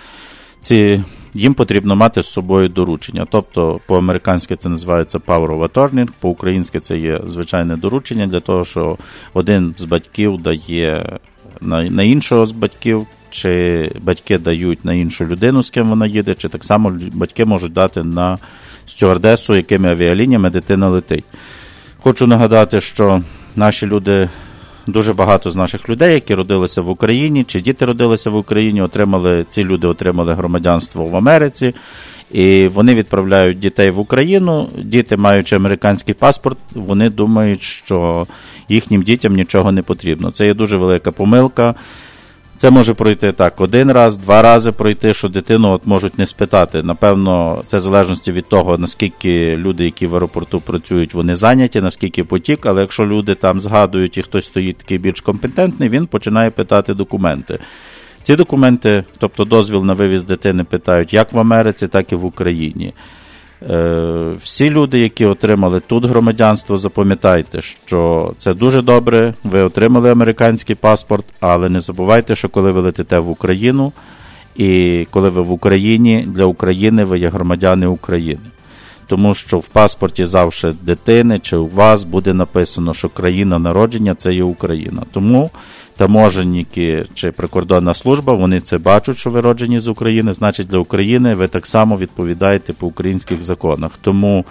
ці. Їм потрібно мати з собою доручення. Тобто, по-американськи це називається Power of Attorney, по-українськи це є звичайне доручення для того, що один з батьків дає на, на іншого з батьків, чи батьки дають на іншу людину, з ким вона їде, чи так само батьки можуть дати на стюардесу, якими авіалініями дитина летить. Хочу нагадати, що наші люди. Дуже багато з наших людей, які родилися в Україні, чи діти родилися в Україні, отримали ці люди отримали громадянство в Америці, і вони відправляють дітей в Україну. Діти, маючи американський паспорт, вони думають, що їхнім дітям нічого не потрібно. Це є дуже велика помилка. Це може пройти так один раз, два рази пройти, що дитину от можуть не спитати. Напевно, це в залежності від того, наскільки люди, які в аеропорту працюють, вони зайняті, наскільки потік. Але якщо люди там згадують і хтось стоїть такий більш компетентний, він починає питати документи. Ці документи, тобто дозвіл на вивіз дитини, питають як в Америці, так і в Україні. Е, всі люди, які отримали тут громадянство, запам'ятайте, що це дуже добре. Ви отримали американський паспорт, але не забувайте, що коли ви летите в Україну, і коли ви в Україні для України ви є громадяни України. Тому що в паспорті завжди дитини чи у вас буде написано, що країна народження це є Україна. Тому таможенники чи прикордонна служба, вони це бачать, що ви роджені з України, значить для України ви так само відповідаєте по українських законах. Тому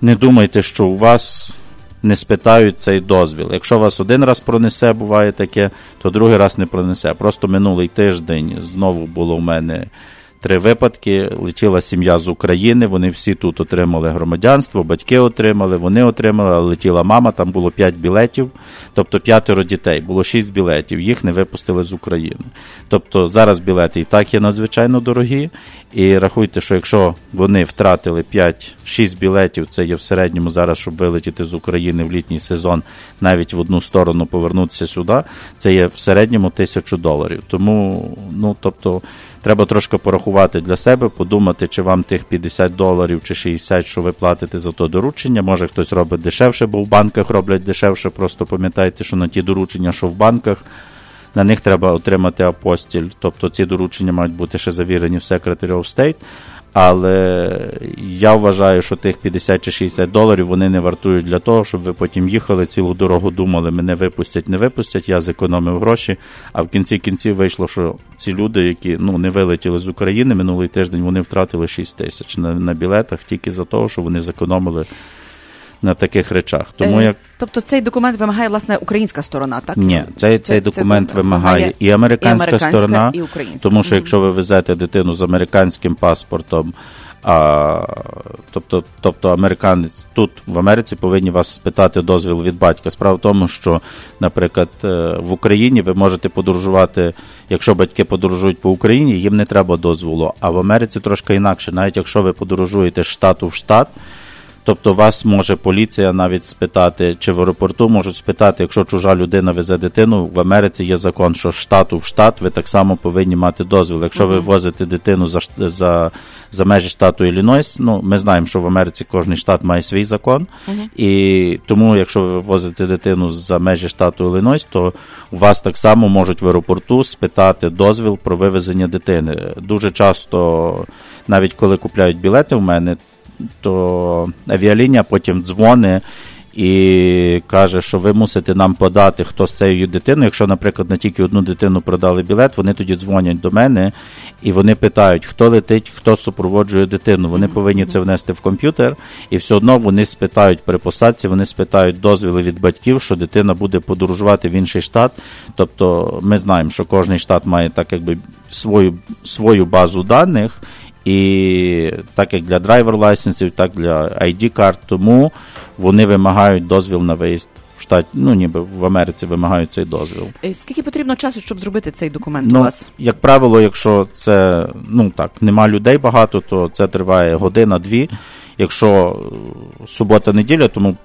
не думайте, що у вас не спитають цей дозвіл. Якщо вас один раз пронесе, буває таке, то другий раз не пронесе. Просто минулий тиждень знову було в мене три випадки. Летіла сім'я з України, вони всі тут отримали громадянство, батьки отримали, вони отримали, але летіла мама, там було п'ять білетів, тобто п'ятеро дітей, було шість білетів, їх не випустили з України. Тобто зараз білети і так є надзвичайно дорогі. І рахуйте, що якщо вони втратили 5-6 білетів, це є в середньому зараз, щоб вилетіти з України в літній сезон, навіть в одну сторону повернутися сюди, це є в середньому тисячу доларів. Тому, ну тобто, треба трошки порахувати для себе, подумати, чи вам тих 50 доларів чи 60, що ви платите за то доручення. Може хтось робить дешевше, бо в банках роблять дешевше. Просто пам'ятайте, що на ті доручення, що в банках. На них треба отримати апостіль, тобто ці доручення мають бути ще завірені в Secretary of State. Але я вважаю, що тих 50 чи 60 доларів вони не вартують для того, щоб ви потім їхали цілу дорогу, думали, мене випустять, не випустять, я зекономив гроші. А в кінці кінців вийшло, що ці люди, які ну не вилетіли з України минулий тиждень, вони втратили 6 тисяч на, на білетах тільки за того, що вони зекономили на таких речах. Тому Е, як Тобто цей документ вимагає власне українська сторона, так? ні, цей, цей документ це вимагає і американська, і американська, сторона, і українська. тому що якщо ви везете дитину з американським паспортом, а, тобто, тобто американець тут в Америці повинні вас спитати дозвіл від батька. Справа в тому, що, наприклад, е, в Україні ви можете подорожувати, якщо батьки подорожують по Україні, їм не треба дозволу. А в Америці трошки інакше, навіть якщо ви подорожуєте з штату в штат. Тобто вас може поліція навіть спитати, чи в аеропорту можуть спитати, якщо чужа людина везе дитину, в Америці є закон, що штату в штат ви так само повинні мати дозвіл. Якщо ви возите дитину за, за, за межі штату Іллінойс, ну ми знаємо, що в Америці кожен штат має свій закон, і тому, якщо ви возите дитину за межі штату Іллінойс, то у вас так само можуть в аеропорту спитати дозвіл про вивезення дитини. Дуже часто, навіть коли купляють білети в мене, то авіалінія потім дзвонить і каже, що ви мусите нам подати, хто з цією дитиною. Якщо, наприклад, на тільки одну дитину продали білет, вони тоді дзвонять до мене і вони питають, хто летить, хто супроводжує дитину. Вони повинні це внести в комп'ютер, і все одно вони спитають при посадці, вони спитають дозвіли від батьків, що дитина буде подорожувати в інший штат. Тобто ми знаємо, що кожний штат має так якби свою, свою базу даних. І так як для драйвер лайсенсів, так для ID карт, тому вони вимагають дозвіл на виїзд в штат, ну ніби в Америці вимагають цей дозвіл. Е, Скільки потрібно часу, щоб зробити цей документ у Ну, вас? як правило, якщо це ну так, нема людей багато, то це триває година-дві. Якщо субота-неділя, тому.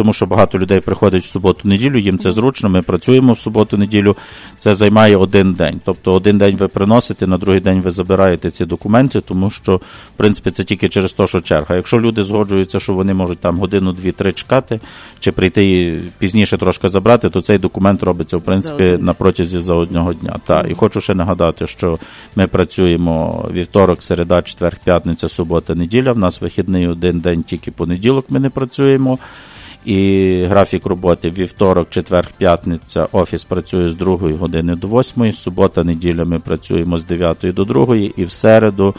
Тому що багато людей приходять в суботу-неділю, їм це зручно. Ми працюємо в суботу-неділю. Це займає один день. Тобто один день ви приносите, на другий день ви забираєте ці документи, тому що в принципі це тільки через те, що черга. Якщо люди згоджуються, що вони можуть там годину, дві-три чекати, чи прийти і пізніше трошки забрати, то цей документ робиться в принципі на протязі за одного дня. Так, і хочу ще нагадати, що ми працюємо вівторок, середа, четвер, п'ятниця, субота, неділя. В нас вихідний один день, тільки понеділок ми не працюємо. І графік роботи вівторок, четвер, п'ятниця. Офіс працює з 2 години до 8, субота, неділя ми працюємо з 9 до 2, і в середу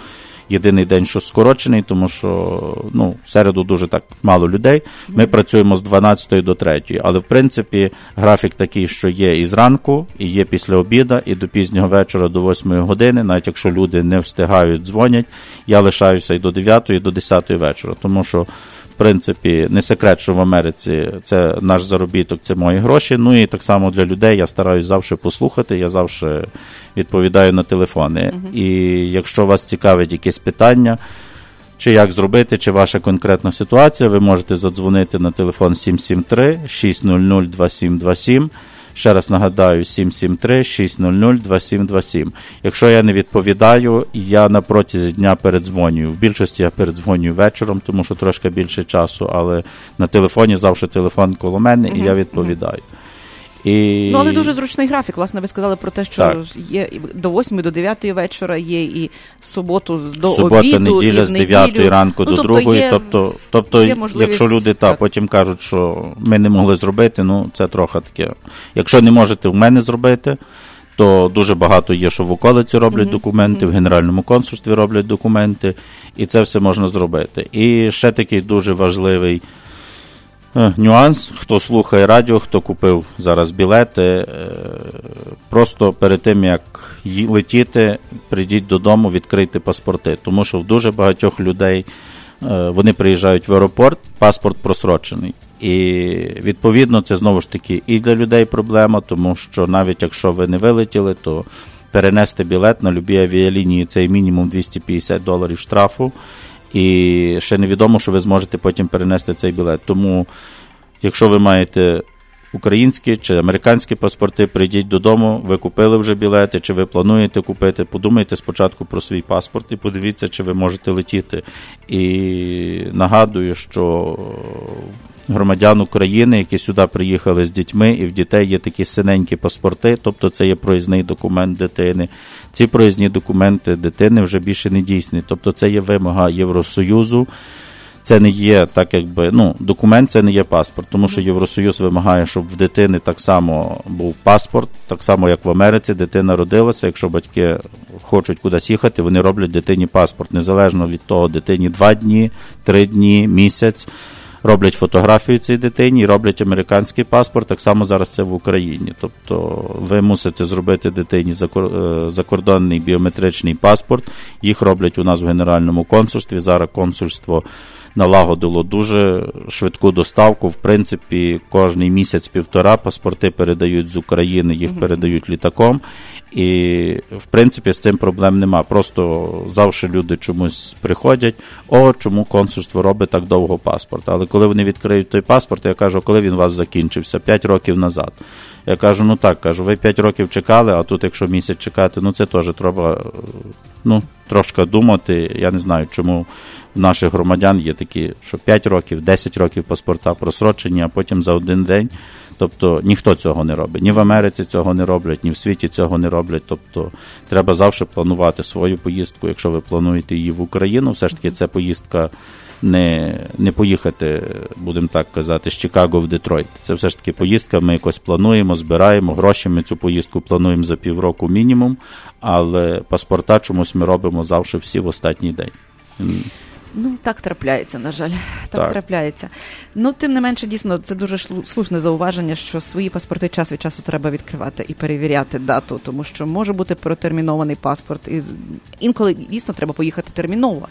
єдиний день, що скорочений, тому що ну, в середу дуже так мало людей. Ми працюємо з 12 до 3. Але в принципі графік такий, що є і зранку, і є після обіда, і до пізнього вечора, до 8 години, навіть якщо люди не встигають, дзвонять, я лишаюся і до 9, і до 10 вечора, тому що. Принципі, не секрет, що в Америці це наш заробіток, це мої гроші. Ну і так само для людей я стараюсь завжди послухати, я завжди відповідаю на телефони. І якщо вас цікавить якесь питання, чи як зробити, чи ваша конкретна ситуація, ви можете задзвонити на телефон 773 600 2727. Ще раз нагадаю, 773 600 2727. Якщо я не відповідаю, я на протязі дня передзвонюю. В більшості я передзвонюю вечором, тому що трошки більше часу, але на телефоні завжди телефон коло мене, і я відповідаю. І... Ну, але дуже зручний графік. Власне, ви сказали про те, що Так. є до 8 до 9 вечора, є і суботу до Субота, обіду, неділя і з 9 ранку ну, до тобто 2. Є, Тобто, тобто є якщо люди та, так. потім кажуть, що ми не могли зробити, ну це трохи таке. Якщо не можете в мене зробити, то дуже багато є, що в околиці роблять документи, в Генеральному консульстві роблять документи, і це все можна зробити. І ще такий дуже важливий Нюанс, хто слухає радіо, хто купив зараз білети, е, просто перед тим як летіти, прийдіть додому, відкрийте паспорти. Тому що в дуже багатьох людей е, вони приїжджають в аеропорт, паспорт просрочений. І відповідно це знову ж таки і для людей проблема, тому що навіть якщо ви не вилетіли, то перенести білет на любі авіалінії це мінімум 250 доларів штрафу. І ще невідомо, що ви зможете потім перенести цей білет. Тому, якщо ви маєте українські чи американські паспорти, прийдіть додому, ви купили вже білети, чи ви плануєте купити, подумайте спочатку про свій паспорт і подивіться, чи ви можете летіти. І нагадую, що громадян України, які сюди приїхали з дітьми, і в дітей є такі синенькі паспорти, тобто це є проїзний документ дитини. Ці проїзні документи дитини вже більше не дійсні. Тобто це є вимога Євросоюзу. Це не є так, якби ну, документ це не є паспорт, тому що Євросоюз вимагає, щоб в дитини так само був паспорт, так само як в Америці, дитина родилася. Якщо батьки хочуть кудись їхати, вони роблять дитині паспорт, незалежно від того, дитині два дні, три дні, місяць. Роблять фотографію цій дитині роблять американський паспорт. Так само зараз це в Україні. Тобто ви мусите зробити дитині е, закордонний біометричний паспорт. Їх роблять у нас в Генеральному консульстві. Зараз консульство налагодило дуже швидку доставку. В принципі, кожний місяць-півтора паспорти передають з України, їх передають літаком. І, в принципі, з цим проблем нема. Просто завжди люди чомусь приходять, о, чому консульство робить так довго паспорт. Але коли вони відкриють той паспорт, я кажу, коли він у вас закінчився? 5 років назад. Я кажу, ну так, кажу, ви 5 років чекали, а тут, якщо місяць чекати, ну це теж треба ну, трошки думати. Я не знаю, чому в наших громадян є такі, що 5 років, 10 років паспорта просрочені, а потім за один день. Тобто ніхто цього не робить. Ні в Америці цього не роблять, ні в світі цього не роблять. Тобто треба завжди планувати свою поїздку. Якщо ви плануєте її в Україну, все ж таки це поїздка не, не поїхати, будемо так казати, з Чикаго в Детройт. Це все ж таки поїздка. Ми якось плануємо, збираємо гроші. Ми цю поїздку плануємо за півроку мінімум, але паспорта чомусь ми робимо завжди всі в останній день. Ну, так трапляється, на жаль. Так, Так. трапляється. Ну, тим не менше, дійсно, це дуже слушне зауваження, що свої паспорти час від часу треба відкривати і перевіряти дату, тому що може бути протермінований паспорт, і інколи дійсно треба поїхати терміново.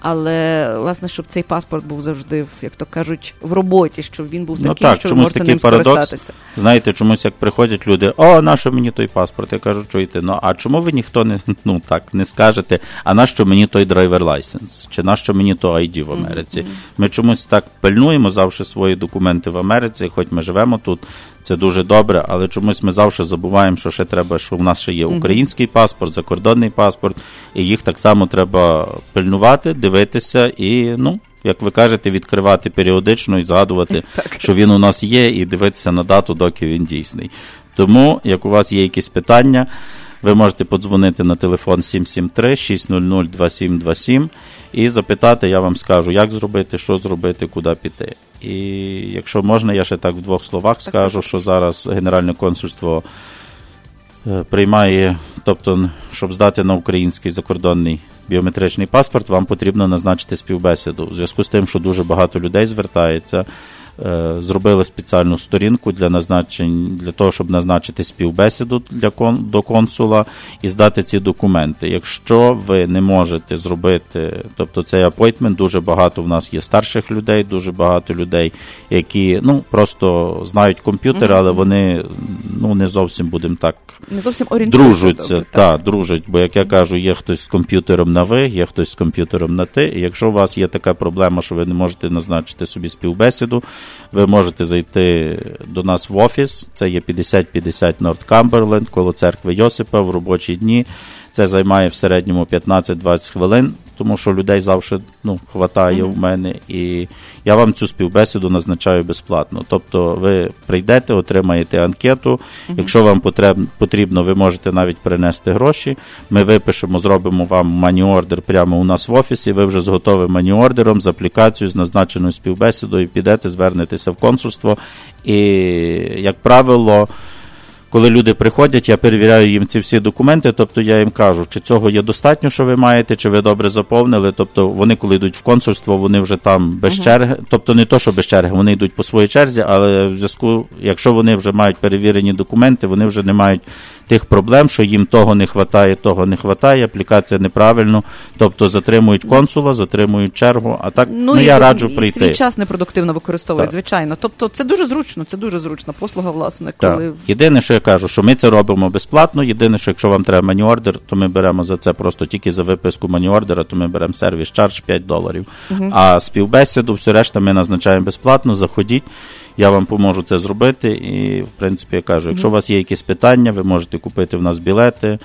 Але власне, щоб цей паспорт був завжди, в, як то кажуть, в роботі, щоб він був Ну так, що ви чомусь можете такий ним парадокс. скористатися. Знаєте, чомусь як приходять люди, о, нащо мені той паспорт? Я кажу, чуєте, ну а чому ви ніхто не ну так не скажете, а нащо мені той driver license? Чи нащо мені то ID в Америці? Ми чомусь так пильнуємо завжди свої документи в Америці, хоч ми живемо тут. Це дуже добре, але чомусь ми завжди забуваємо, що ще треба, що в нас ще є український паспорт, закордонний паспорт, і їх так само треба пильнувати, дивитися і ну. Як ви кажете, відкривати періодично і згадувати, що він у нас є, і дивитися на дату, доки він дійсний. Тому, як у вас є якісь питання, ви можете подзвонити на телефон 773 600 2727 і запитати, я вам скажу, як зробити, що зробити, куди піти. І якщо можна, я ще так в двох словах скажу, що зараз Генеральне консульство е, приймає, тобто, щоб здати на український закордонний біометричний паспорт, вам потрібно назначити співбесіду. У зв'язку з тим, що дуже багато людей звертається, зробили спеціальну сторінку для назначень для того, щоб назначити співбесіду для кон, до консула і здати ці документи. Якщо ви не можете зробити, тобто цей апойтмент, дуже багато в нас є старших людей, дуже багато людей, які ну просто знають комп'ютер, але вони ну не зовсім будемо так Не зовсім дружаться, добре, та, дружать. Бо як я кажу, є хтось з комп'ютером на ви, є хтось з комп'ютером на ти. І якщо у вас є така проблема, що ви не можете назначити собі співбесіду, ви можете зайти до нас в офіс. Це є 5050 Норд Камберленд, коло церкви Йосипа в робочі дні. Це займає в середньому 15-20 хвилин, тому що людей завжди ну, хватає Мгм. в мене. І я вам цю співбесіду назначаю безплатно. Тобто ви прийдете, отримаєте анкету. Мгм. Якщо вам потрібно, ви можете навіть принести гроші. Ми випишемо, зробимо вам money order прямо у нас в офісі. Ви вже з готовим money order 'ом, з аплікацією, з назначеною співбесідою, підете, звернетеся в консульство. І, як правило, коли люди приходять, я перевіряю їм ці всі документи, тобто я їм кажу, чи цього є достатньо, що ви маєте, чи ви добре заповнили. Тобто вони, коли йдуть в консульство, вони вже там без uh-huh. черги, тобто не то, що без черги, вони йдуть по своїй черзі, але в зв'язку, якщо вони вже мають перевірені документи, вони вже не мають тих проблем, що їм того не вистачає, того не вистачає, аплікація неправильно, тобто затримують консула, затримують чергу. А так ну, ну я раджу і прийти. свій час непродуктивно використовують, так. звичайно. Тобто це дуже зручно, це дуже зручна послуга, власне, коли так. єдине, що я кажу, що ми це робимо безплатно. Єдине, що якщо вам треба money order, то ми беремо за це просто тільки за виписку money order 'а, то ми беремо service charge 5 доларів. Угу. А співбесіду, все решта, ми назначаємо безплатно. Заходіть я вам поможу це зробити. І, в принципі, я кажу, якщо у вас є якісь питання, ви можете купити в нас білети,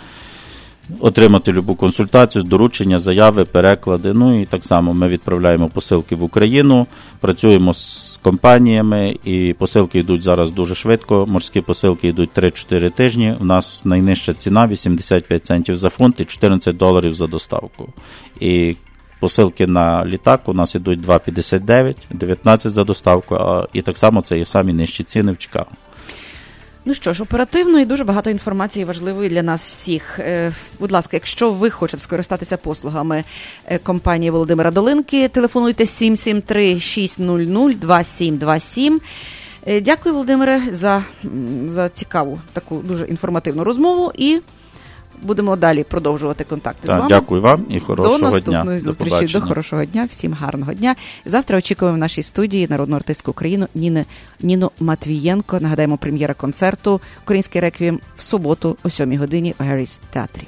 отримати любу консультацію, доручення, заяви, переклади. Ну і так само ми відправляємо посилки в Україну, працюємо з компаніями, і посилки йдуть зараз дуже швидко. Морські посилки йдуть 3-4 тижні. У нас найнижча ціна 85 центів за фунт і 14 доларів за доставку. І Посилки на літак у нас ідуть 2,59, 19 за доставку, а і так само це є самі нижчі ціни в Чикаго. Ну що ж, оперативно і дуже багато інформації важливої для нас всіх. Е, будь ласка, якщо ви хочете скористатися послугами е, компанії Володимира Долинки, телефонуйте 773 600 2727. Дякую, Володимире, за, за цікаву таку дуже інформативну розмову і будемо далі продовжувати контакти так, з вами. Дякую вам і хорошого дня. До наступної дня. зустрічі. До, до хорошого дня. Всім гарного дня. Завтра очікуємо в нашій студії народну артистку України Ніну, Ніну Матвієнко. Нагадаємо, прем'єра концерту Український реквієм в суботу о 7 годині у Герріс театрі.